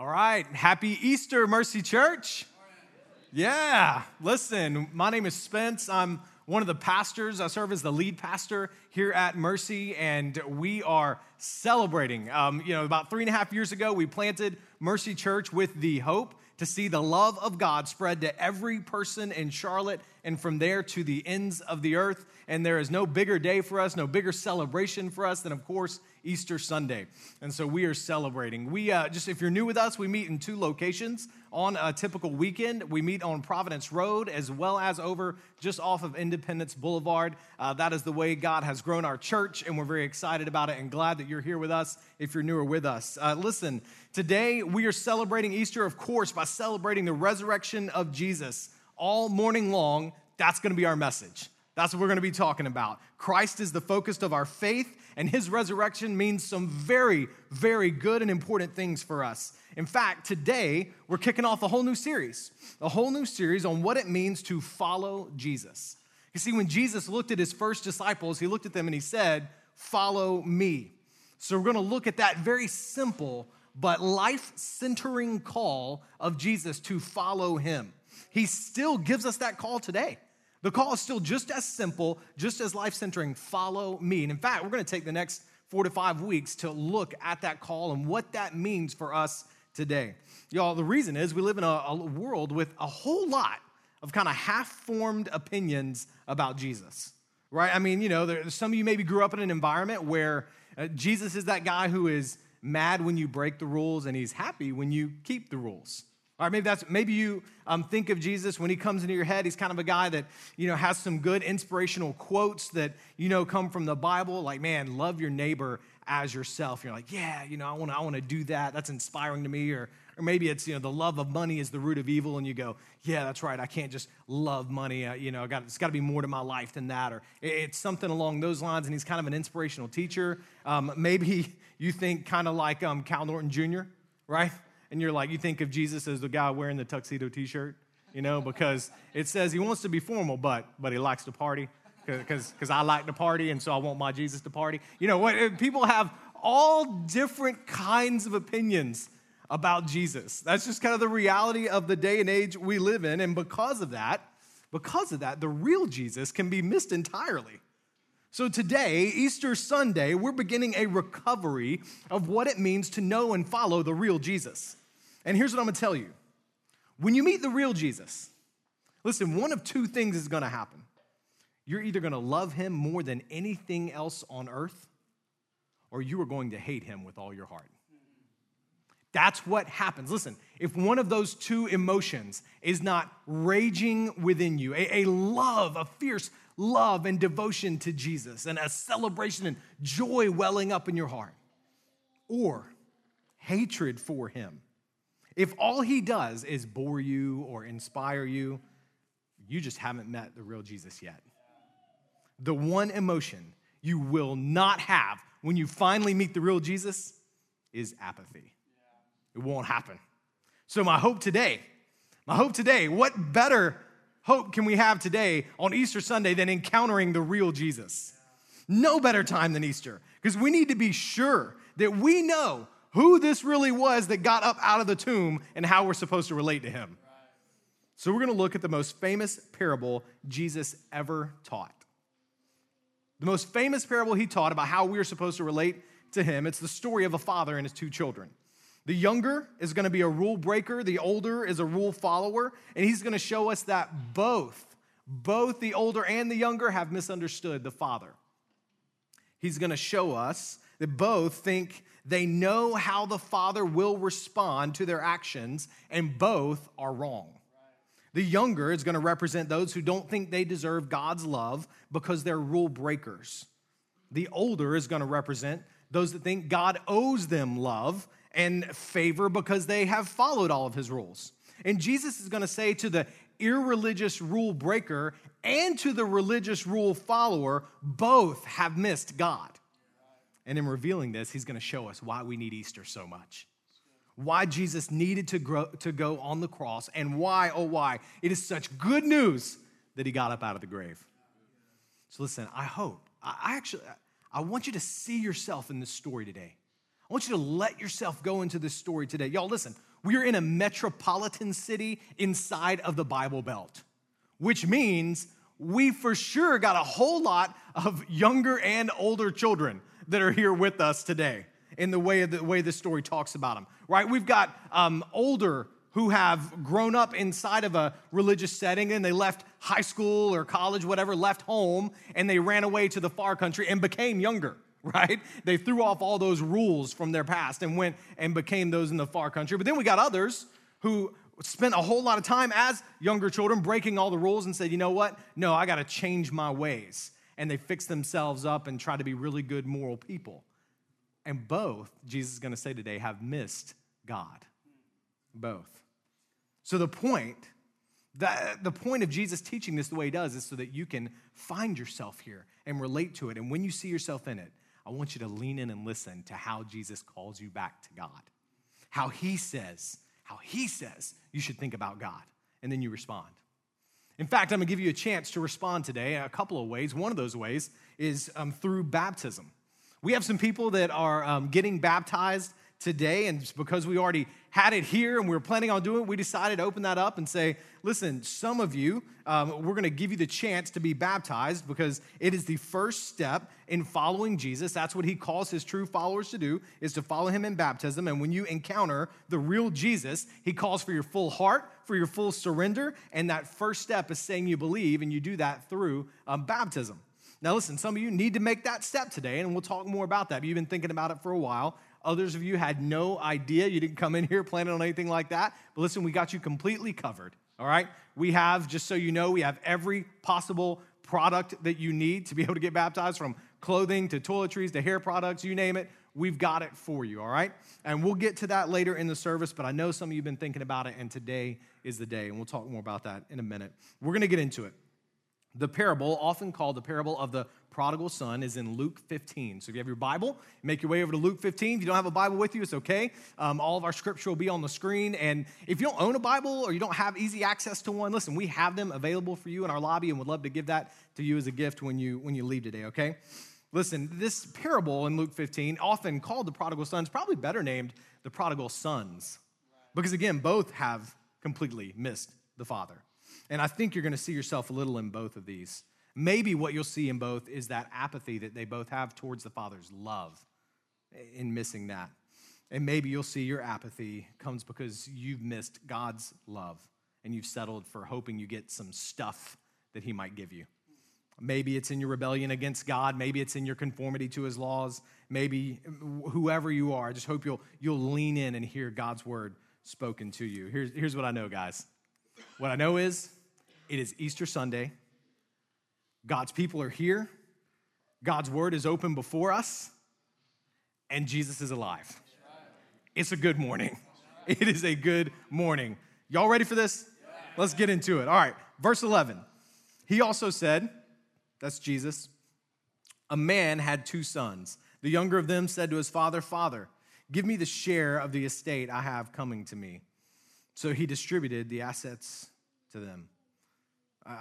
All right. Happy Easter, Mercy Church. Yeah. Listen, my name is Spence. I'm one of the pastors. I serve as the lead pastor here at Mercy, and we are celebrating. Um, you know, about three and a half years ago, we planted Mercy Church with the hope to see the love of God spread to every person in Charlotte and from there to the ends of the earth. And there is no bigger day for us, no bigger celebration for us than, of course, Easter Sunday. And so we are celebrating. We uh, just, if you're new with us, we meet in two locations on a typical weekend. We meet on Providence Road as well as over just off of Independence Boulevard. Uh, that is the way God has grown our church, and we're very excited about it and glad that you're here with us if you're newer with us. Uh, listen, today we are celebrating Easter, of course, by celebrating the resurrection of Jesus all morning long. That's going to be our message. That's what we're going to be talking about. Christ is the focus of our faith, and his resurrection means some very, very good and important things for us. In fact, today we're kicking off a whole new series, a whole new series on what it means to follow Jesus. You see, when Jesus looked at his first disciples, he looked at them and he said, Follow me. So we're going to look at that very simple but life centering call of Jesus to follow him. He still gives us that call today. The call is still just as simple, just as life centering follow me. And in fact, we're going to take the next four to five weeks to look at that call and what that means for us today. Y'all, the reason is we live in a, a world with a whole lot of kind of half formed opinions about Jesus, right? I mean, you know, there, some of you maybe grew up in an environment where uh, Jesus is that guy who is mad when you break the rules and he's happy when you keep the rules. Or maybe that's maybe you um, think of Jesus when he comes into your head. He's kind of a guy that you know has some good inspirational quotes that you know come from the Bible, like man, love your neighbor as yourself. You're like, yeah, you know, I want to I want to do that. That's inspiring to me. Or or maybe it's you know the love of money is the root of evil, and you go, yeah, that's right. I can't just love money. Uh, you know, got, it's got to be more to my life than that. Or it's something along those lines. And he's kind of an inspirational teacher. Um, maybe you think kind of like um, Cal Naughton Jr. Right? And you're like, you think of Jesus as the guy wearing the tuxedo t shirt, you know, because it says he wants to be formal, but, but he likes to party. Because I like to party, and so I want my Jesus to party. You know, what, people have all different kinds of opinions about Jesus. That's just kind of the reality of the day and age we live in. And because of that, because of that, the real Jesus can be missed entirely. So today, Easter Sunday, we're beginning a recovery of what it means to know and follow the real Jesus. And here's what I'm gonna tell you when you meet the real Jesus, listen, one of two things is gonna happen. You're either gonna love him more than anything else on earth, or you are going to hate him with all your heart. That's what happens. Listen, if one of those two emotions is not raging within you, a, a, love, a fierce love and devotion to Jesus, and a celebration and joy welling up in your heart, or hatred for him, if all he does is bore you or inspire you, you just haven't met the real Jesus yet. The one emotion you will not have when you finally meet the real Jesus is apathy. It won't happen. So, my hope today, my hope today, what better hope can we have today on Easter Sunday than encountering the real Jesus? No better time than Easter, because we need to be sure that we know who this really was that got up out of the tomb and how we're supposed to relate to him. So, we're going to look at the most famous parable Jesus ever taught. The most famous parable he taught about how we're supposed to relate to him. It's the story of a father and his two children. The younger is going to be a rule breaker, the older is a rule follower, and he's going to show us that both, both the older and the younger have misunderstood the father. He's going to show us that both think they know how the Father will respond to their actions, and both are wrong. The younger is going to represent those who don't think they deserve God's love because they're rule breakers. The older is going to represent those that think God owes them love and favor because they have followed all of his rules. And Jesus is going to say to the irreligious rule breaker and to the religious rule follower, both have missed God. And in revealing this, he's going to show us why we need Easter so much. Why Jesus needed to, grow, to go on the cross, and why, oh, why, it is such good news that he got up out of the grave. So, listen, I hope, I actually, I want you to see yourself in this story today. I want you to let yourself go into this story today. Y'all, listen, we are in a metropolitan city inside of the Bible Belt, which means we for sure got a whole lot of younger and older children that are here with us today in the way the way the story talks about them, right? We've got um, older who have grown up inside of a religious setting and they left high school or college, whatever, left home, and they ran away to the far country and became younger, right? They threw off all those rules from their past and went and became those in the far country. But then we got others who spent a whole lot of time as younger children breaking all the rules and said, you know what? No, I got to change my ways. And they fix themselves up and try to be really good moral people. And both, Jesus is going to say today, have missed God. Both. So the point, that, the point of Jesus teaching this the way he does is so that you can find yourself here and relate to it. And when you see yourself in it, I want you to lean in and listen to how Jesus calls you back to God. How he says, how he says you should think about God. And then you respond. In fact, I'm gonna give you a chance to respond today a couple of ways. One of those ways is um, through baptism. We have some people that are um, getting baptized today. And because we already had it here and we were planning on doing it, we decided to open that up and say, listen, some of you, um, we're going to give you the chance to be baptized because it is the first step in following Jesus. That's what he calls his true followers to do, is to follow him in baptism. And when you encounter the real Jesus, he calls for your full heart, for your full surrender. And that first step is saying you believe, and you do that through um, baptism. Now, listen, some of you need to make that step today, and we'll talk more about that. You've been thinking about it for a while. Others of you had no idea. You didn't come in here planning on anything like that. But listen, we got you completely covered. All right? We have, just so you know, we have every possible product that you need to be able to get baptized from clothing to toiletries to hair products, you name it. We've got it for you, all right? And we'll get to that later in the service, but I know some of you have been thinking about it, and today is the day, and we'll talk more about that in a minute. We're gonna get into it. The parable, often called the parable of the prodigal son, is in Luke 15. So if you have your Bible, make your way over to Luke 15. If you don't have a Bible with you, it's okay. Um, all of our scripture will be on the screen. And if you don't own a Bible or you don't have easy access to one, listen, we have them available for you in our lobby and would love to give that to you as a gift when you, when you leave today, okay? Listen, this parable in Luke 15, often called the prodigal sons, probably better named the prodigal sons. Because again, both have completely missed the father. And I think you're going to see yourself a little in both of these. Maybe what you'll see in both is that apathy that they both have towards the Father's love in missing that. And maybe you'll see your apathy comes because you've missed God's love and you've settled for hoping you get some stuff that He might give you. Maybe it's in your rebellion against God. Maybe it's in your conformity to His laws. Maybe whoever you are, I just hope you'll, you'll lean in and hear God's word spoken to you. Here's, here's what I know, guys. What I know is it is Easter Sunday. God's people are here. God's word is open before us. And Jesus is alive. It's a good morning. It is a good morning. Y'all ready for this? Let's get into it. All right, verse 11. He also said, that's Jesus, a man had two sons. The younger of them said to his father, Father, give me the share of the estate I have coming to me. So he distributed the assets to them.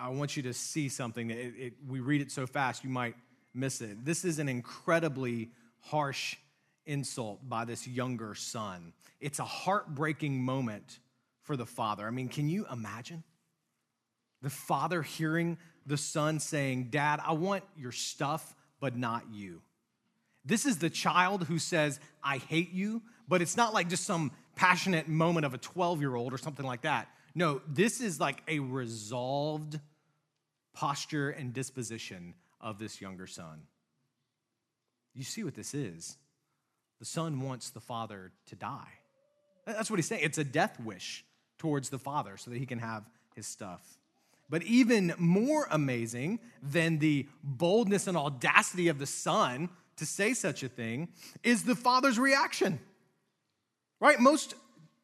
I want you to see something. It, it, we read it so fast, you might miss it. This is an incredibly harsh insult by this younger son. It's a heartbreaking moment for the father. I mean, can you imagine? The father hearing the son saying, Dad, I want your stuff, but not you. This is the child who says, I hate you, but it's not like just some passionate moment of a 12 year old or something like that. No, this is like a resolved posture and disposition of this younger son. You see what this is? The son wants the father to die. That's what he's saying. It's a death wish towards the father so that he can have his stuff. But even more amazing than the boldness and audacity of the son to say such a thing is the father's reaction. Right? Most,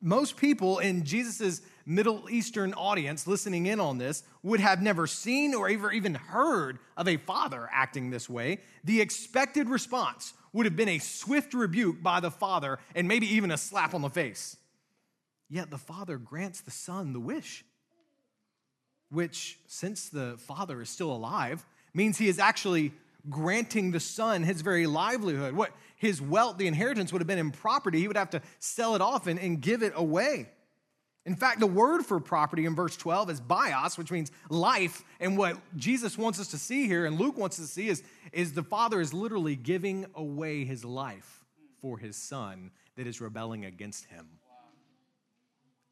most people in Jesus' Middle Eastern audience listening in on this would have never seen or ever even heard of a father acting this way. The expected response would have been a swift rebuke by the father and maybe even a slap on the face. Yet the father grants the son the wish, which, since the father is still alive, means he is actually granting the son his very livelihood. What his wealth, the inheritance would have been in property. He would have to sell it off and, and give it away. In fact, the word for property in verse 12 is bios, which means life. And what Jesus wants us to see here, and Luke wants us to see, is, is the Father is literally giving away his life for his son that is rebelling against him.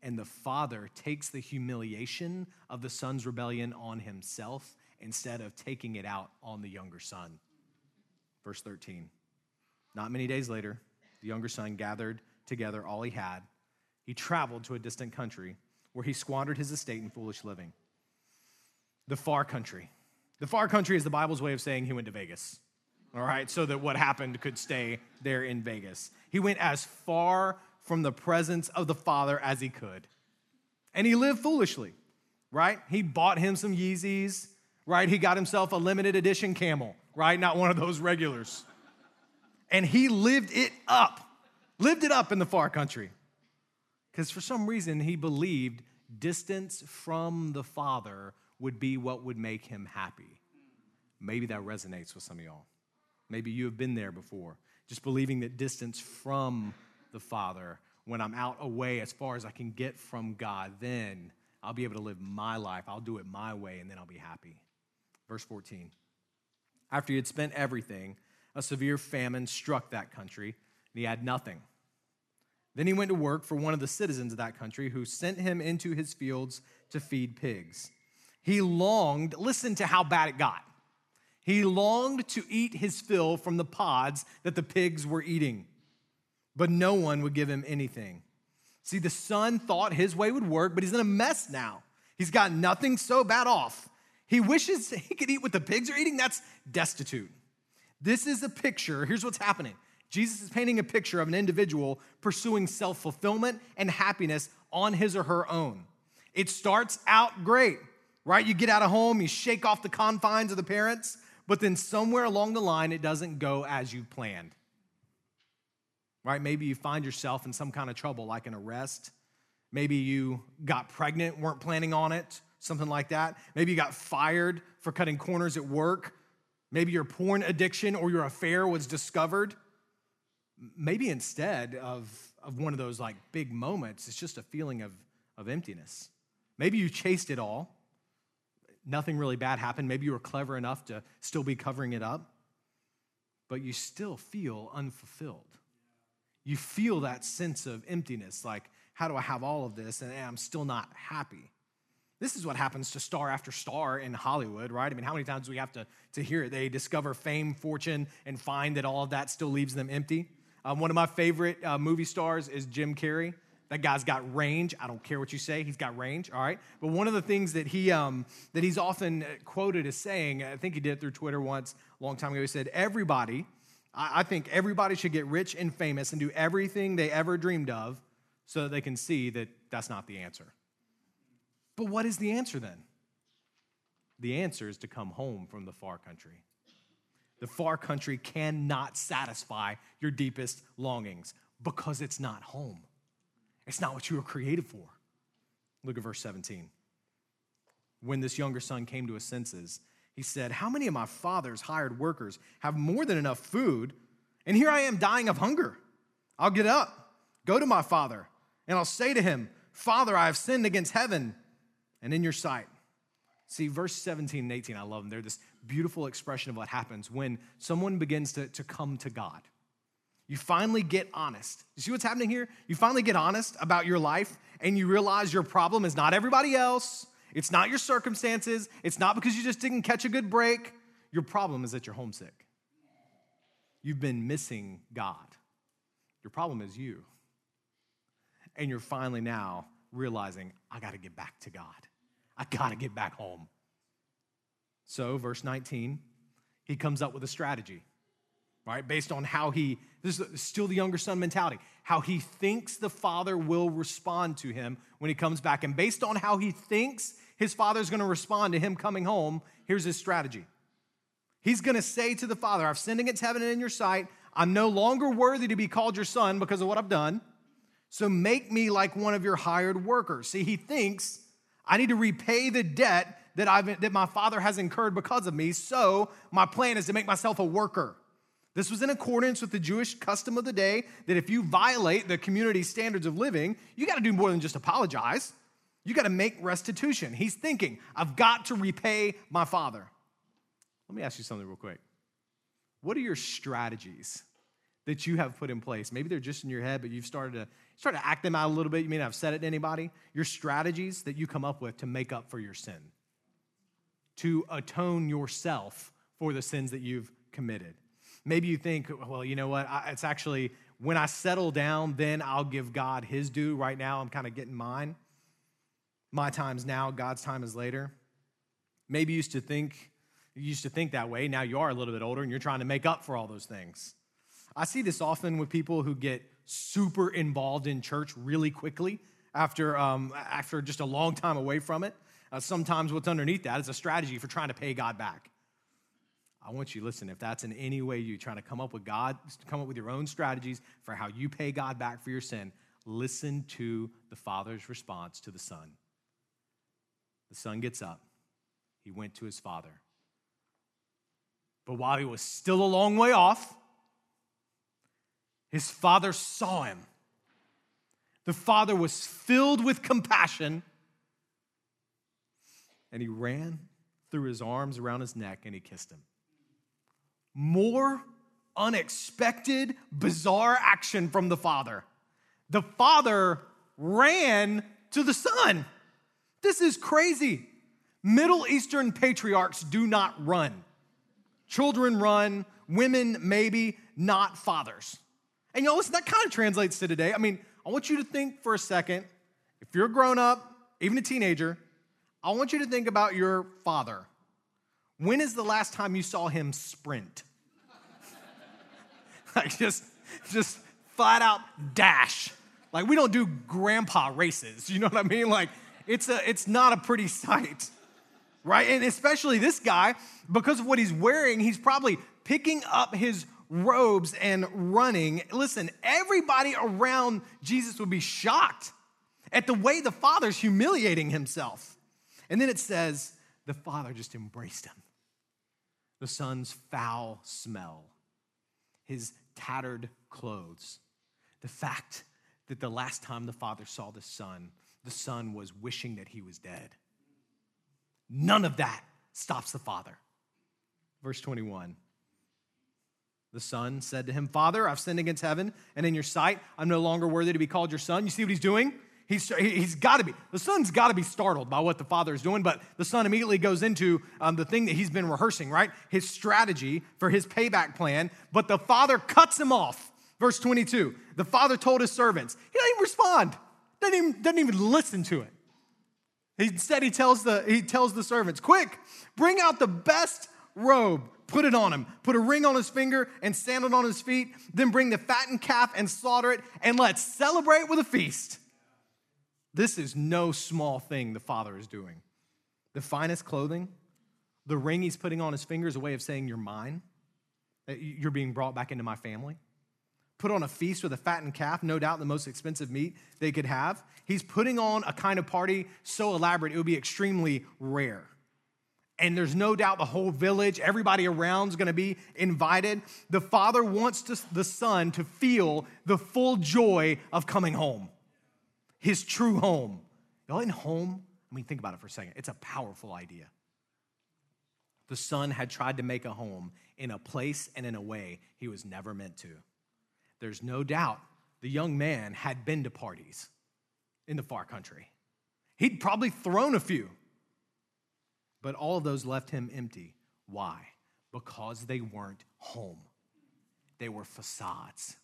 And the Father takes the humiliation of the son's rebellion on himself instead of taking it out on the younger son. Verse 13. Not many days later, the younger son gathered together all he had he traveled to a distant country where he squandered his estate in foolish living. The far country. The far country is the Bible's way of saying he went to Vegas, all right, so that what happened could stay there in Vegas. He went as far from the presence of the Father as he could. And he lived foolishly, right? He bought him some Yeezys, right? He got himself a limited edition camel, right? Not one of those regulars. And he lived it up, lived it up in the far country. Because for some reason, he believed distance from the Father would be what would make him happy. Maybe that resonates with some of y'all. Maybe you have been there before, just believing that distance from the Father, when I'm out away as far as I can get from God, then I'll be able to live my life. I'll do it my way, and then I'll be happy. Verse 14. After he had spent everything, a severe famine struck that country, and he had nothing. Then he went to work for one of the citizens of that country who sent him into his fields to feed pigs. He longed, listen to how bad it got. He longed to eat his fill from the pods that the pigs were eating, but no one would give him anything. See, the son thought his way would work, but he's in a mess now. He's got nothing so bad off. He wishes he could eat what the pigs are eating. That's destitute. This is a picture. Here's what's happening Jesus is painting a picture of an individual pursuing self fulfillment and happiness on his or her own. It starts out great, right? You get out of home, you shake off the confines of the parents, but then somewhere along the line, it doesn't go as you planned. Right? Maybe you find yourself in some kind of trouble, like an arrest. Maybe you got pregnant, weren't planning on it, something like that. Maybe you got fired for cutting corners at work. Maybe your porn addiction or your affair was discovered maybe instead of, of one of those like big moments, it's just a feeling of, of emptiness. Maybe you chased it all. Nothing really bad happened. Maybe you were clever enough to still be covering it up, but you still feel unfulfilled. You feel that sense of emptiness like, how do I have all of this and I'm still not happy? This is what happens to star after star in Hollywood, right? I mean, how many times do we have to, to hear it? They discover fame, fortune, and find that all of that still leaves them empty. Um, one of my favorite uh, movie stars is Jim Carrey. That guy's got range. I don't care what you say, he's got range, all right? But one of the things that, he, um, that he's often quoted as saying, I think he did it through Twitter once a long time ago, he said, Everybody, I, I think everybody should get rich and famous and do everything they ever dreamed of so that they can see that that's not the answer. But what is the answer then? The answer is to come home from the far country the far country cannot satisfy your deepest longings because it's not home. It's not what you were created for. Look at verse 17. When this younger son came to his senses, he said, How many of my father's hired workers have more than enough food? And here I am dying of hunger. I'll get up, go to my father, and I'll say to him, Father, I have sinned against heaven and in your sight. See, verse 17 and 18, I love them. They're this beautiful expression of what happens when someone begins to, to come to God. You finally get honest. You see what's happening here? You finally get honest about your life and you realize your problem is not everybody else. It's not your circumstances. It's not because you just didn't catch a good break. Your problem is that you're homesick. You've been missing God. Your problem is you. And you're finally now realizing, I got to get back to God. I gotta get back home. So, verse 19, he comes up with a strategy, right? Based on how he, this is still the younger son mentality, how he thinks the father will respond to him when he comes back. And based on how he thinks his father's gonna respond to him coming home, here's his strategy. He's gonna say to the father, I've sinned against heaven and in your sight. I'm no longer worthy to be called your son because of what I've done. So make me like one of your hired workers. See, he thinks I need to repay the debt that, I've, that my father has incurred because of me. So my plan is to make myself a worker. This was in accordance with the Jewish custom of the day that if you violate the community standards of living, you got to do more than just apologize. You got to make restitution. He's thinking, I've got to repay my father. Let me ask you something real quick. What are your strategies that you have put in place? Maybe they're just in your head, but you've started to start to act them out a little bit. You may not have said it to anybody. Your strategies that you come up with to make up for your sin, to atone yourself for the sins that you've committed. Maybe you think, well, you know what? It's actually when I settle down, then I'll give God his due. Right now, I'm kind of getting mine. My time's now, God's time is later. Maybe you used to think you used to think that way. Now you are a little bit older and you're trying to make up for all those things. I see this often with people who get super involved in church really quickly after, um, after just a long time away from it. Uh, sometimes what's underneath that is a strategy for trying to pay God back. I want you to listen. If that's in any way you trying to come up with God, come up with your own strategies for how you pay God back for your sin, listen to the Father's response to the Son. The Son gets up. He went to his Father. But while he was still a long way off, his father saw him. The father was filled with compassion and he ran threw his arms around his neck and he kissed him. More unexpected, bizarre action from the father. The father ran to the son. This is crazy. Middle Eastern patriarchs do not run. Children run, women maybe, not fathers. And you know, listen, that kind of translates to today. I mean, I want you to think for a second, if you're a grown up, even a teenager, I want you to think about your father. When is the last time you saw him sprint? like just, just flat out dash. Like we don't do grandpa races. You know what I mean? Like it's a, it's not a pretty sight, right? And especially this guy, because of what he's wearing, he's probably picking up his robes and running. Listen, everybody around Jesus would be shocked at the way the Father's humiliating himself. And then it says, the Father just embraced him. The Son's foul smell, his tattered clothes, the fact that the last time the Father saw the Son, the Son was wishing that he was dead. None of that stops the Father. Verse 21 the son said to him, Father, I've sinned against heaven and in your sight. I'm no longer worthy to be called your son. You see what he's doing? He's, he's got to be, the son's got to be startled by what the father is doing, but the son immediately goes into um, the thing that he's been rehearsing, right? His strategy for his payback plan, but the father cuts him off. Verse 22 the father told his servants, he doesn't even respond, doesn't even, doesn't even listen to it. Instead, he tells, the, he tells the servants, quick, bring out the best robe put it on him, put a ring on his finger and sandal on his feet, then bring the fattened calf and slaughter it, and let's celebrate with a feast. This is no small thing the father is doing. The finest clothing, the ring he's putting on his finger is a way of saying, You're mine, you're being brought back into my family. Put on a feast with a fattened calf, no doubt the most expensive meat they could have. He's putting on a kind of party so elaborate it would be extremely rare and there's no doubt the whole village, everybody around is going to be invited. The father wants to, the son to feel the full joy of coming home, his true home. Y'all in home? I mean, think about it for a second. It's a powerful idea. The son had tried to make a home in a place and in a way he was never meant to. There's no doubt the young man had been to parties in the far country. He'd probably thrown a few. But all of those left him empty. Why? Because they weren't home, they were facades.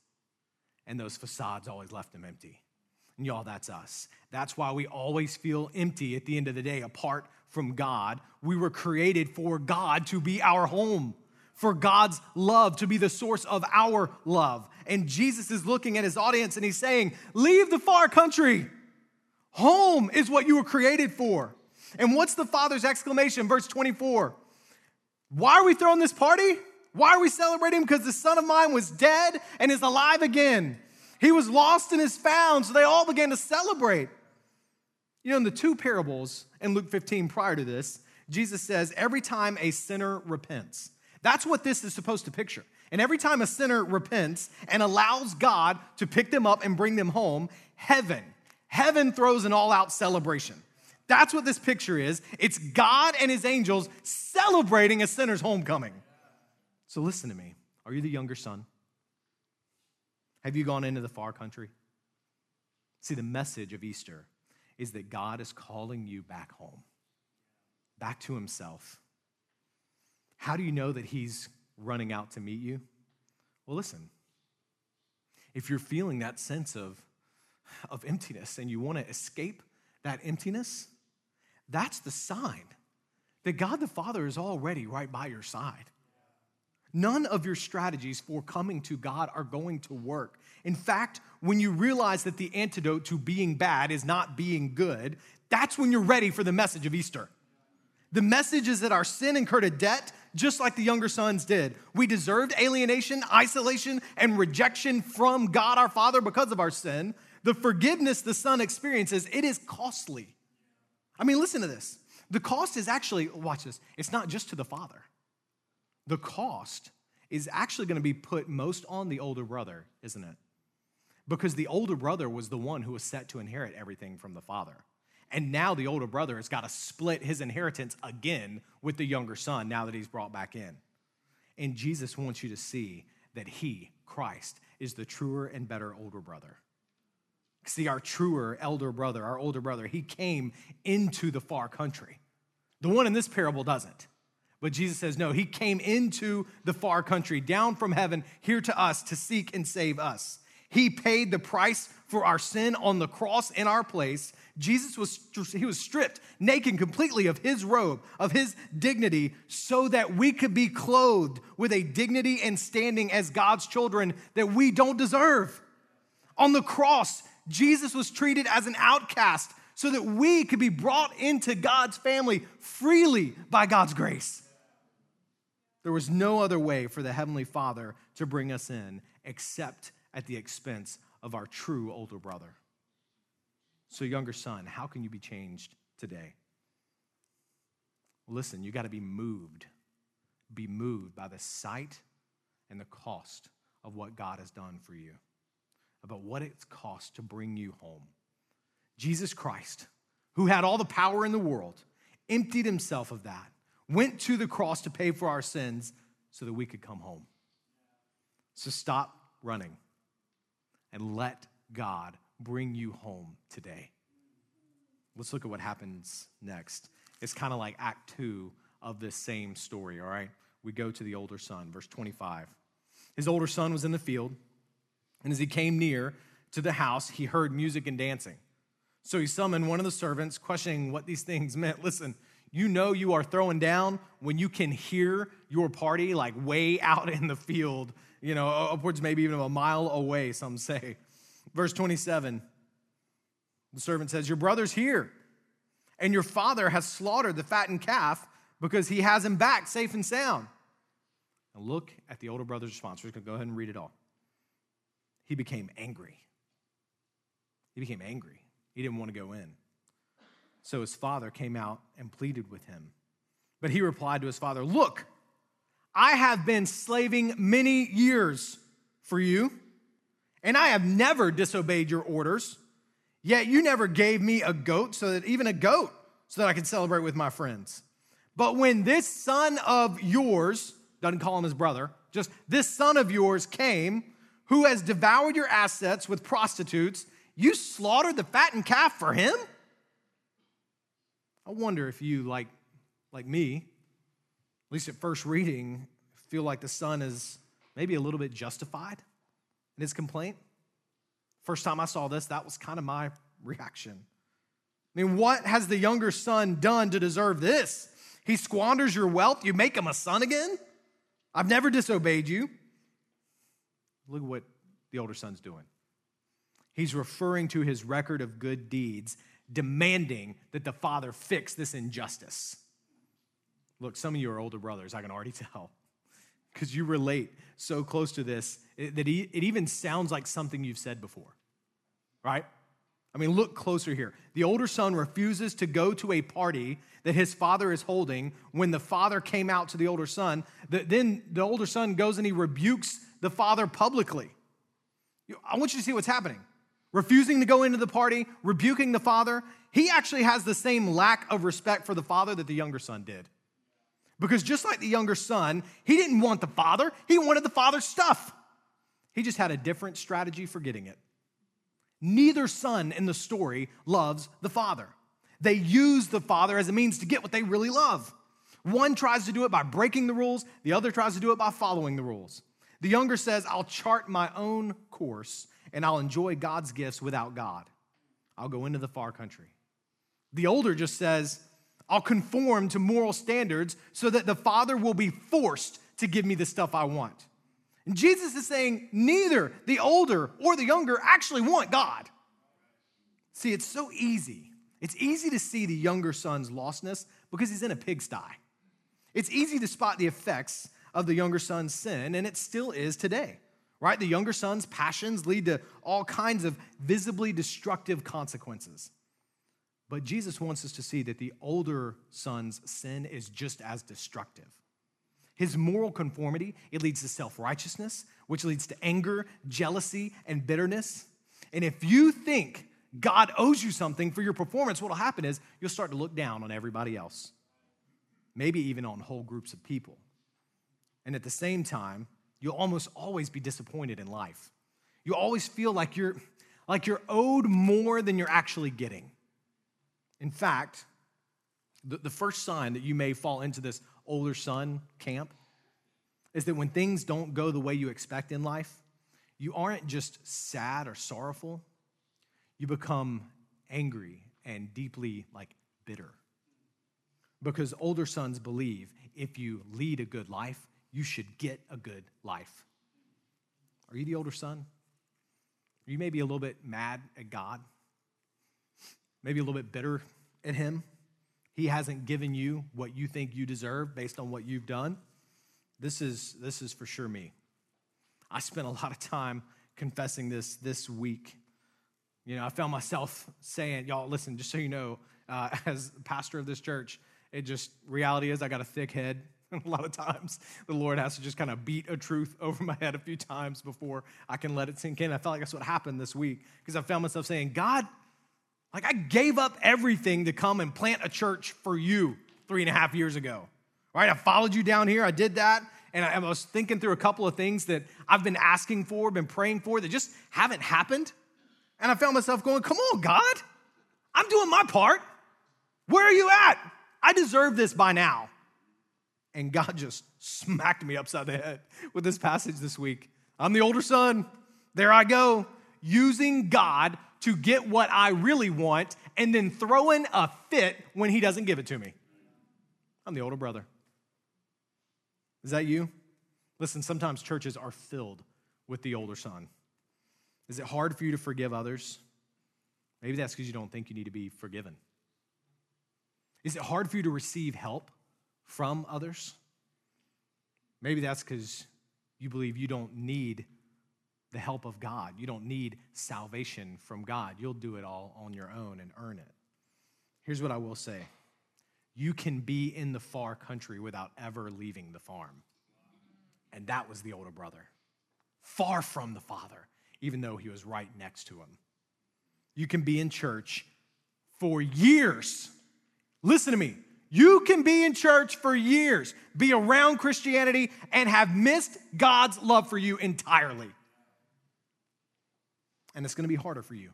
And those facades always left him empty. And y'all, that's us. That's why we always feel empty at the end of the day, apart from God. We were created for God to be our home, for God's love to be the source of our love. And Jesus is looking at his audience and he's saying, Leave the far country. Home is what you were created for. And what's the Father's exclamation? Verse 24. Why are we throwing this party? Why are we celebrating? Because the son of mine was dead and is alive again. He was lost and is found. So they all began to celebrate. You know, in the two parables in Luke 15 prior to this, Jesus says, every time a sinner repents, that's what this is supposed to picture. And every time a sinner repents and allows God to pick them up and bring them home, heaven, heaven throws an all out celebration. That's what this picture is. It's God and his angels celebrating a sinner's homecoming. So listen to me. Are you the younger son? Have you gone into the far country? See, the message of Easter is that God is calling you back home, back to himself. How do you know that he's running out to meet you? Well, listen. If you're feeling that sense of, of emptiness and you want to escape that emptiness, that's the sign that God the Father is already right by your side. None of your strategies for coming to God are going to work. In fact, when you realize that the antidote to being bad is not being good, that's when you're ready for the message of Easter. The message is that our sin incurred a debt just like the younger sons did. We deserved alienation, isolation, and rejection from God our Father because of our sin. The forgiveness the Son experiences, it is costly. I mean, listen to this. The cost is actually, watch this, it's not just to the Father the cost is actually going to be put most on the older brother, isn't it? Because the older brother was the one who was set to inherit everything from the father. And now the older brother has got to split his inheritance again with the younger son now that he's brought back in. And Jesus wants you to see that he, Christ, is the truer and better older brother. See, our truer elder brother, our older brother, he came into the far country. The one in this parable doesn't. But Jesus says, no, he came into the far country, down from heaven, here to us to seek and save us. He paid the price for our sin on the cross in our place. Jesus was he was stripped naked completely of his robe, of his dignity, so that we could be clothed with a dignity and standing as God's children that we don't deserve. On the cross, Jesus was treated as an outcast so that we could be brought into God's family freely by God's grace. There was no other way for the Heavenly Father to bring us in except at the expense of our true older brother. So, younger son, how can you be changed today? Listen, you got to be moved. Be moved by the sight and the cost of what God has done for you, about what it's cost to bring you home. Jesus Christ, who had all the power in the world, emptied himself of that went to the cross to pay for our sins so that we could come home. So stop running and let God bring you home today. Let's look at what happens next. It's kind of like Act Two of this same story, all right? We go to the older son, verse 25. His older son was in the field, and as he came near to the house, he heard music and dancing. So he summoned one of the servants, questioning what these things meant. Listen, you know you are throwing down when you can hear your party like way out in the field, you know, upwards maybe even a mile away, some say. Verse 27, the servant says, Your brother's here, and your father has slaughtered the fattened calf because he has him back safe and sound. Now look at the older brother's response. We're going to go ahead and read it all. He became angry. He became angry. He didn't want to go in. So his father came out and pleaded with him. But he replied to his father, Look, I have been slaving many years for you, and I have never disobeyed your orders. Yet you never gave me a goat, so that even a goat, so that I could celebrate with my friends. But when this son of yours, doesn't call him his brother, just this son of yours came, who has devoured your assets with prostitutes, you slaughtered the fattened calf for him? I wonder if you, like, like me, at least at first reading, feel like the son is maybe a little bit justified in his complaint. First time I saw this, that was kind of my reaction. I mean, what has the younger son done to deserve this? He squanders your wealth, you make him a son again? I've never disobeyed you. Look at what the older son's doing. He's referring to his record of good deeds, demanding that the father fix this injustice. Look, some of you are older brothers, I can already tell, because you relate so close to this that it even sounds like something you've said before, right? I mean, look closer here. The older son refuses to go to a party that his father is holding when the father came out to the older son. Then the older son goes and he rebukes the father publicly. I want you to see what's happening. Refusing to go into the party, rebuking the father. He actually has the same lack of respect for the father that the younger son did. Because just like the younger son, he didn't want the father, he wanted the father's stuff. He just had a different strategy for getting it. Neither son in the story loves the father. They use the father as a means to get what they really love. One tries to do it by breaking the rules, the other tries to do it by following the rules. The younger says, I'll chart my own course and I'll enjoy God's gifts without God. I'll go into the far country. The older just says, I'll conform to moral standards so that the Father will be forced to give me the stuff I want. And Jesus is saying neither the older or the younger actually want God. See, it's so easy. It's easy to see the younger son's lostness because he's in a pigsty. It's easy to spot the effects of the younger son's sin, and it still is today, right? The younger son's passions lead to all kinds of visibly destructive consequences. But Jesus wants us to see that the older son's sin is just as destructive. His moral conformity, it leads to self-righteousness, which leads to anger, jealousy, and bitterness. And if you think God owes you something for your performance, what'll happen is you'll start to look down on everybody else. Maybe even on whole groups of people. And at the same time, you'll almost always be disappointed in life. You always feel like you're like you're owed more than you're actually getting. In fact, the, the first sign that you may fall into this older son camp is that when things don't go the way you expect in life, you aren't just sad or sorrowful, you become angry and deeply like bitter. Because older sons believe if you lead a good life, you should get a good life. Are you the older son? You maybe a little bit mad at God? maybe a little bit bitter at him. He hasn't given you what you think you deserve based on what you've done. This is, this is for sure me. I spent a lot of time confessing this this week. You know, I found myself saying, y'all, listen, just so you know, uh, as pastor of this church, it just, reality is I got a thick head. a lot of times the Lord has to just kind of beat a truth over my head a few times before I can let it sink in. I felt like that's what happened this week because I found myself saying, God, like, I gave up everything to come and plant a church for you three and a half years ago, right? I followed you down here, I did that. And I was thinking through a couple of things that I've been asking for, been praying for that just haven't happened. And I found myself going, Come on, God, I'm doing my part. Where are you at? I deserve this by now. And God just smacked me upside the head with this passage this week. I'm the older son. There I go, using God to get what I really want and then throwing a fit when he doesn't give it to me. I'm the older brother. Is that you? Listen, sometimes churches are filled with the older son. Is it hard for you to forgive others? Maybe that's because you don't think you need to be forgiven. Is it hard for you to receive help from others? Maybe that's because you believe you don't need the help of God. You don't need salvation from God. You'll do it all on your own and earn it. Here's what I will say you can be in the far country without ever leaving the farm. And that was the older brother, far from the father, even though he was right next to him. You can be in church for years. Listen to me. You can be in church for years, be around Christianity, and have missed God's love for you entirely and it's going to be harder for you.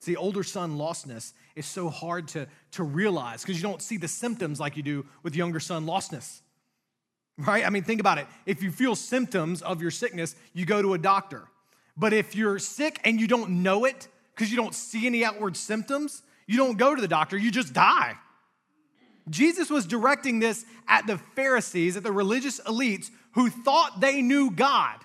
See, older son lostness is so hard to, to realize because you don't see the symptoms like you do with younger son lostness. Right? I mean, think about it. If you feel symptoms of your sickness, you go to a doctor. But if you're sick and you don't know it because you don't see any outward symptoms, you don't go to the doctor, you just die. Jesus was directing this at the Pharisees, at the religious elites who thought they knew God,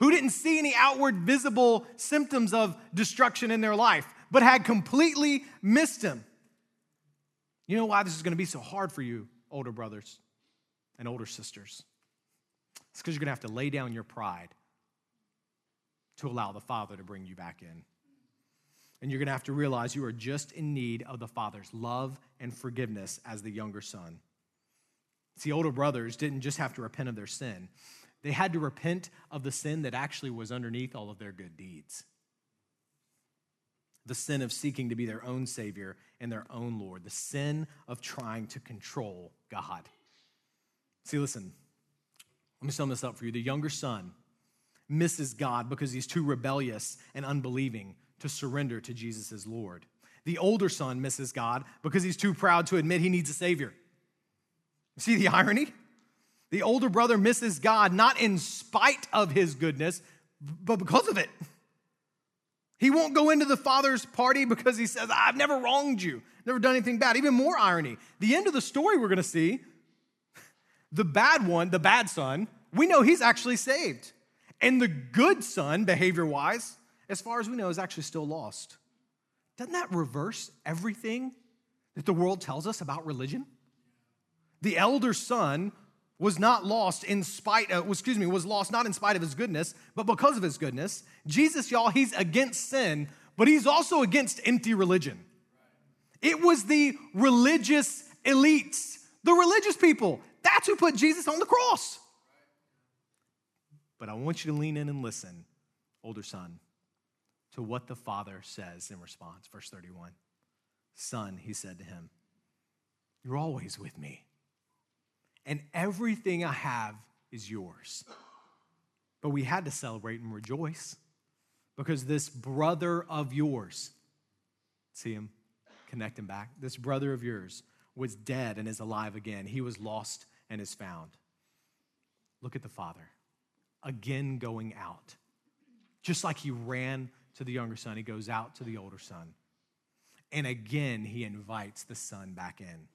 who didn't see any outward visible symptoms of destruction in their life, but had completely missed him. You know why this is going to be so hard for you, older brothers and older sisters? It's because you're going to have to lay down your pride to allow the Father to bring you back in. And you're going to have to realize you are just in need of the Father's love and forgiveness as the younger son. See, older brothers didn't just have to repent of their sin, they had to repent of the sin that actually was underneath all of their good deeds the sin of seeking to be their own Savior and their own Lord, the sin of trying to control God. See, listen, let me sum this up for you. The younger son misses God because he's too rebellious and unbelieving to surrender to Jesus as Lord. The older son misses God because he's too proud to admit he needs a Savior. See the irony? The older brother misses God not in spite of his goodness, but because of it. He won't go into the father's party because he says, I've never wronged you, never done anything bad. Even more irony. The end of the story we're to see, the bad one, the bad son, we know he's actually saved. And the good son, behavior wise, as far as we know, is actually still lost. Doesn't that reverse everything that the world tells us about religion? The elder son was not lost in spite of, excuse me, was lost not in spite of his goodness, but because of his goodness. Jesus, y'all, he's against sin, but he's also against empty religion. It was the religious elites, the religious people. That's who put Jesus on the cross. But I want you to lean in and listen, older son, to what the father says in response. Verse 31. Son, he said to him, You're always with me and everything I have is yours. But we had to celebrate and rejoice because this brother of yours, see him, connect him back. This brother of yours was dead and is alive again. He was lost and is found. Look at the father, again going out. Just like he ran to the younger son, he goes out to the older son. And again, he invites the son back in.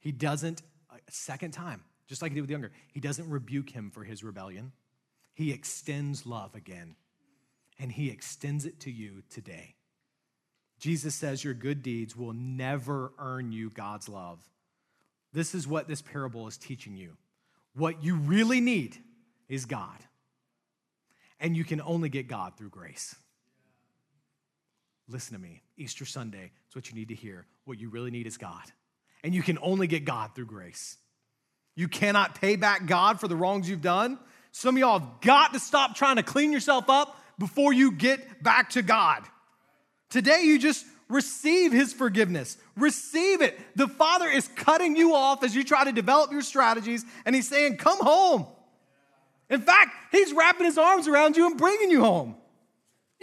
He doesn't a second time, just like he did with the younger. He doesn't rebuke him for his rebellion. He extends love again, and he extends it to you today. Jesus says your good deeds will never earn you God's love. This is what this parable is teaching you. What you really need is God. And you can only get God through grace. Listen to me. Easter Sunday, it's what you need to hear. What you really need is God and you can only get God through grace. You cannot pay back God for the wrongs you've done. Some of y'all have got to stop trying to clean yourself up before you get back to God. Today, you just receive His forgiveness. Receive it. The Father is cutting you off as you try to develop your strategies, and He's saying, Come home. In fact, He's wrapping His arms around you and bringing you home.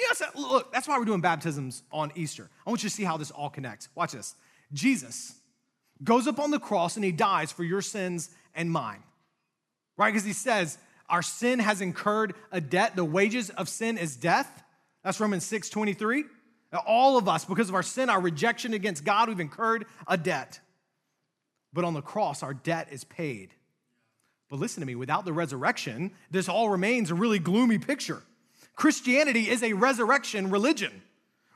Yes, look, that's why we're doing baptisms on Easter. I want you to see how this all connects. Watch this. Jesus goes up on the cross and he dies for your sins and mine. Right? Because he says, our sin has incurred a debt. The wages of sin is death. That's Romans 6 23. All of us, because of our sin, our rejection against God, we've incurred a debt. But on the cross, our debt is paid. But listen to me, without the resurrection, this all remains a really gloomy picture. Christianity is a resurrection religion.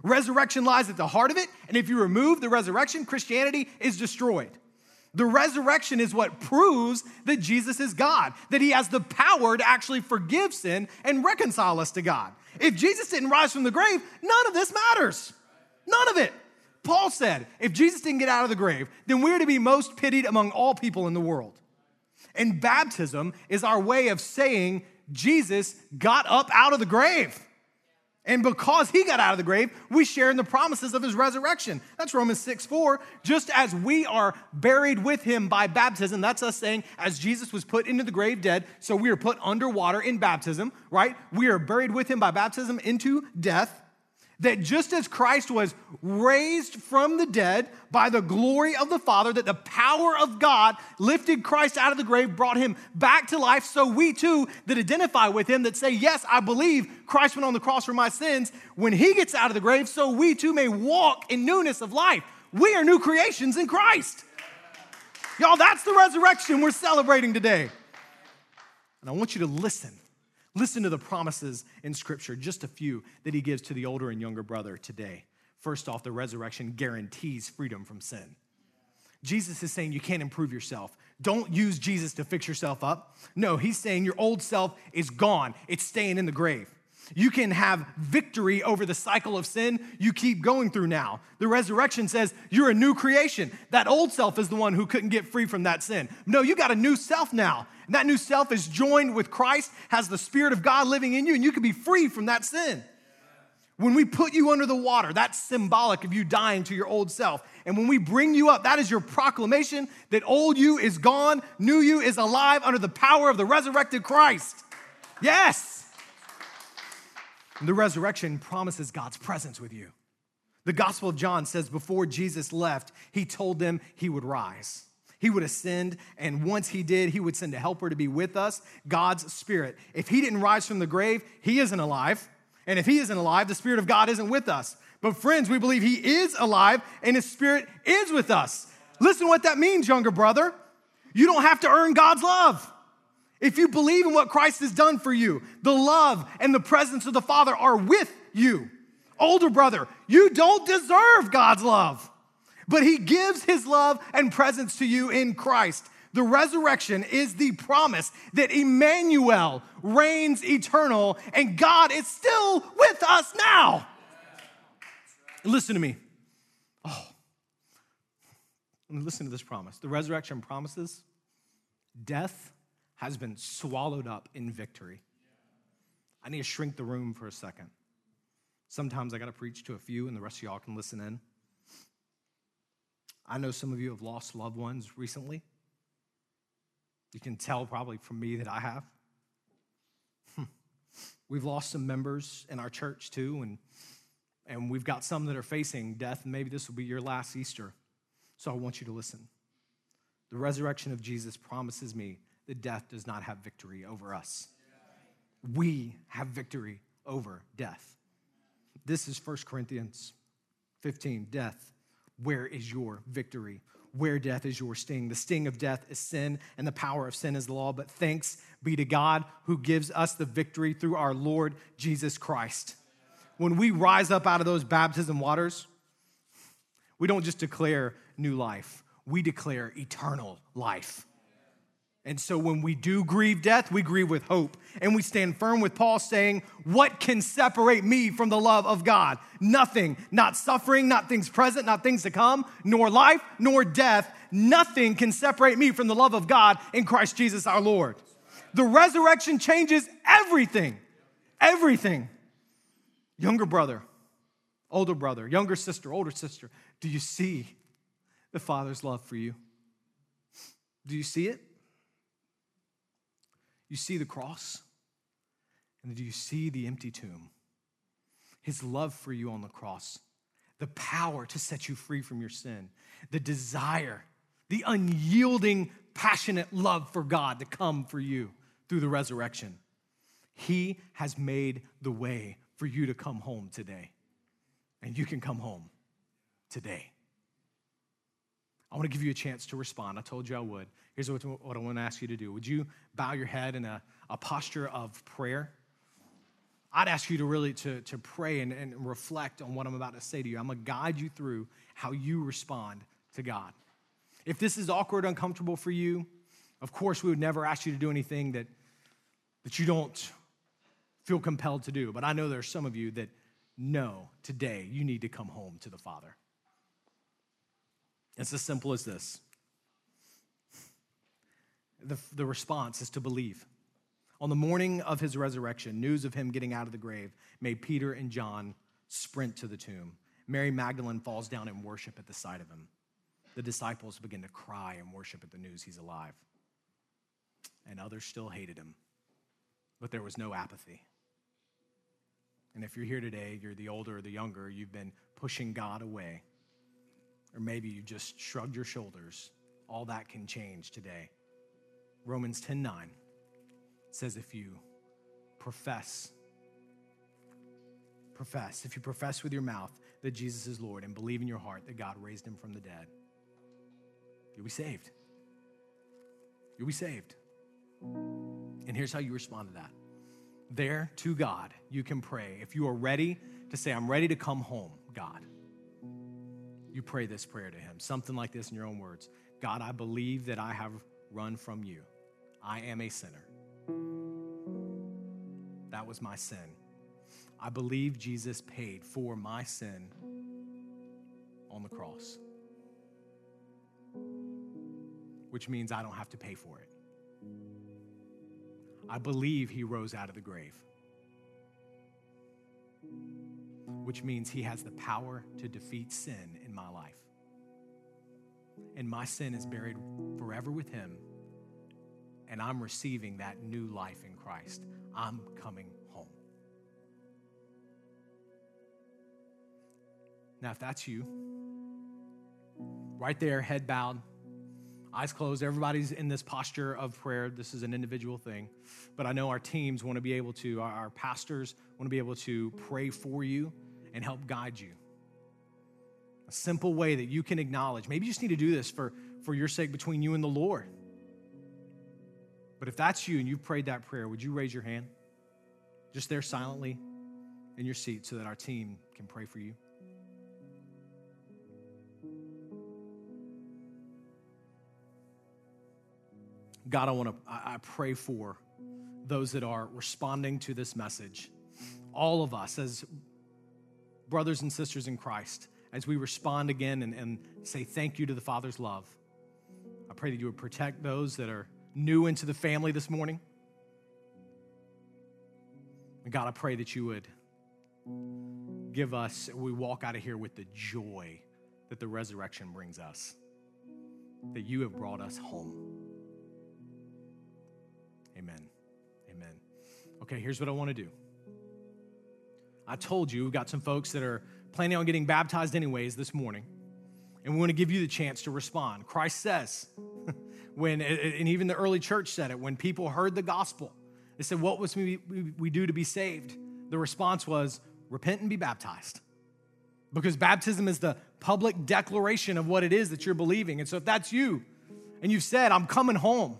Resurrection lies at the heart of it, and if you remove the resurrection, Christianity is destroyed. The resurrection is what proves that Jesus is God, that he has the power to actually forgive sin and reconcile us to God. If Jesus didn't rise from the grave, none of this matters. None of it. Paul said, if Jesus didn't get out of the grave, then we're to be most pitied among all people in the world. And baptism is our way of saying Jesus got up out of the grave. And because he got out of the grave, we share in the promises of his resurrection. That's Romans 6 4. Just as we are buried with him by baptism, that's us saying, as Jesus was put into the grave dead, so we are put underwater in baptism, right? We are buried with him by baptism into death. That just as Christ was raised from the dead by the glory of the Father, that the power of God lifted Christ out of the grave, brought him back to life, so we too that identify with him, that say, Yes, I believe Christ went on the cross for my sins, when he gets out of the grave, so we too may walk in newness of life. We are new creations in Christ. Y'all, that's the resurrection we're celebrating today. And I want you to listen Listen to the promises in Scripture, just a few that he gives to the older and younger brother today. First off, the resurrection guarantees freedom from sin. Jesus is saying you can't improve yourself. Don't use Jesus to fix yourself up. No, he's saying your old self is gone, it's staying in the grave. You can have victory over the cycle of sin you keep going through now. The resurrection says you're a new creation. That old self is the one who couldn't get free from that sin. No, you got a new self now. And that new self is joined with Christ, has the Spirit of God living in you, and you can be free from that sin. When we put you under the water, that's symbolic of you dying to your old self. And when we bring you up, that is your proclamation that old you is gone, new you is alive under the power of the resurrected Christ. Yes. The resurrection promises God's presence with you. The Gospel of John says before Jesus left, he told them he would rise. He would ascend, and once he did, he would send a helper to be with us, God's Spirit. If he didn't rise from the grave, he isn't alive. And if he isn't alive, the Spirit of God isn't with us. But friends, we believe he is alive and his Spirit is with us. Listen what that means, younger brother. You don't have to earn God's love. If you believe in what Christ has done for you, the love and the presence of the Father are with you. Older brother, you don't deserve God's love, but He gives His love and presence to you in Christ. The resurrection is the promise that Emmanuel reigns eternal and God is still with us now. Listen to me. Oh, listen to this promise. The resurrection promises death has been swallowed up in victory. I need to shrink the room for a second. Sometimes I got to preach to a few, and the rest of y'all can listen in. I know some of you have lost loved ones recently. You can tell probably from me that I have. Hmm. We've lost some members in our church too, and, and we've got some that are facing death, maybe this will be your last Easter. So I want you to listen. The resurrection of Jesus promises me that death does not have victory over us. We have victory over death. This is 1 Corinthians 15 Death, where is your victory? Where death is your sting. The sting of death is sin, and the power of sin is the law. But thanks be to God who gives us the victory through our Lord Jesus Christ. When we rise up out of those baptism waters, we don't just declare new life, we declare eternal life. And so when we do grieve death, we grieve with hope. And we stand firm with Paul saying, What can separate me from the love of God? Nothing, not suffering, not things present, not things to come, nor life, nor death. Nothing can separate me from the love of God in Christ Jesus our Lord. The resurrection changes everything. Everything. Younger brother, older brother, younger sister, older sister, do you see the Father's love for you? Do you see it? You see the cross? And do you see the empty tomb? His love for you on the cross, the power to set you free from your sin, the desire, the unyielding, passionate love for God to come for you through the resurrection. He has made the way for you to come home today. And you can come home today. I want to give you a chance to respond. I told you I would. Here's what, what I want to ask you to do. Would you bow your head in a, a posture of prayer? I'd ask you to really to, to pray and, and reflect on what I'm about to say to you. I'm going to guide you through how you respond to God. If this is awkward, uncomfortable for you, of course, we would never ask you to do anything that, that you don't feel compelled to do. But I know there are some of you that know today you need to come home to the Father. It's as simple as this the, the response is to believe. On the morning of his resurrection, news of him getting out of the grave made Peter and John sprint to the tomb. Mary Magdalene falls down and worship at the sight of him. The disciples begin to cry and worship at the news he's alive. And others still hated him, but there was no apathy. And if you're here today, you're the older or the younger, you've been pushing God away. Or maybe you just shrugged your shoulders. All that can change today. Romans 10 9 says, if you profess, profess, if you profess with your mouth that Jesus is Lord and believe in your heart that God raised him from the dead, you'll be saved. You'll be saved. And here's how you respond to that. There to God, you can pray. If you are ready to say, I'm ready to come home, God, you pray this prayer to Him. Something like this in your own words God, I believe that I have run from you. I am a sinner. That was my sin. I believe Jesus paid for my sin on the cross, which means I don't have to pay for it. I believe he rose out of the grave, which means he has the power to defeat sin in my life. And my sin is buried forever with him, and I'm receiving that new life in Christ. I'm coming home. Now, if that's you, right there, head bowed eyes closed. Everybody's in this posture of prayer. This is an individual thing. But I know our teams want to be able to, our pastors want to be able to pray for you and help guide you. A simple way that you can acknowledge. Maybe you just need to do this for, for your sake between you and the Lord. But if that's you and you've prayed that prayer, would you raise your hand? Just there silently in your seat so that our team can pray for you. God, I want to, I pray for those that are responding to this message. All of us as brothers and sisters in Christ, as we respond again and, and say thank you to the Father's love. I pray that you would protect those that are new into the family this morning. And God, I pray that you would give us, we walk out of here with the joy that the resurrection brings us, that you have brought us home. Amen. Amen. Okay, here's what I want to do. I told you, we've got some folks that are planning on getting baptized anyways this morning, and we want to give you the chance to respond. Christ says, when, and even the early church said it, when people heard the gospel, they said, What must we, we do to be saved? The response was, Repent and be baptized. Because baptism is the public declaration of what it is that you're believing. And so if that's you, and you've said, I'm coming home,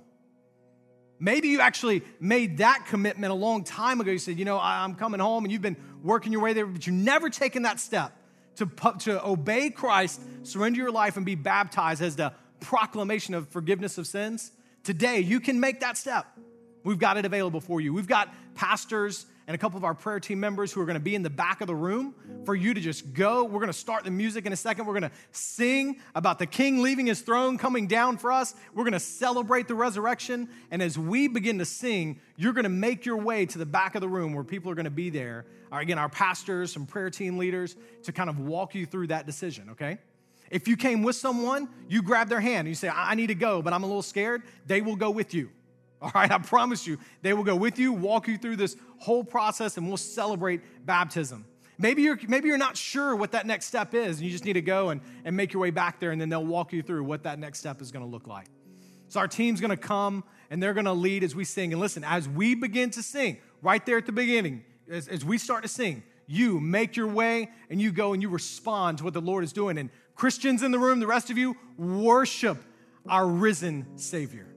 Maybe you actually made that commitment a long time ago. You said, you know, I'm coming home, and you've been working your way there, but you've never taken that step to, to obey Christ, surrender your life, and be baptized as the proclamation of forgiveness of sins. Today, you can make that step. We've got it available for you. We've got pastors and a couple of our prayer team members who are going to be in the back of the room for you to just go. We're going to start the music in a second. We're going to sing about the king leaving his throne, coming down for us. We're going to celebrate the resurrection. And as we begin to sing, you're going to make your way to the back of the room where people are going to be there. Again, our pastors, some prayer team leaders to kind of walk you through that decision, okay? If you came with someone, you grab their hand and you say, I need to go, but I'm a little scared, they will go with you. All right, I promise you, they will go with you, walk you through this whole process, and we'll celebrate baptism. Maybe you're, maybe you're not sure what that next step is, and you just need to go and, and make your way back there, and then they'll walk you through what that next step is going to look like. So, our team's going to come and they're going to lead as we sing. And listen, as we begin to sing, right there at the beginning, as, as we start to sing, you make your way and you go and you respond to what the Lord is doing. And Christians in the room, the rest of you, worship our risen Savior.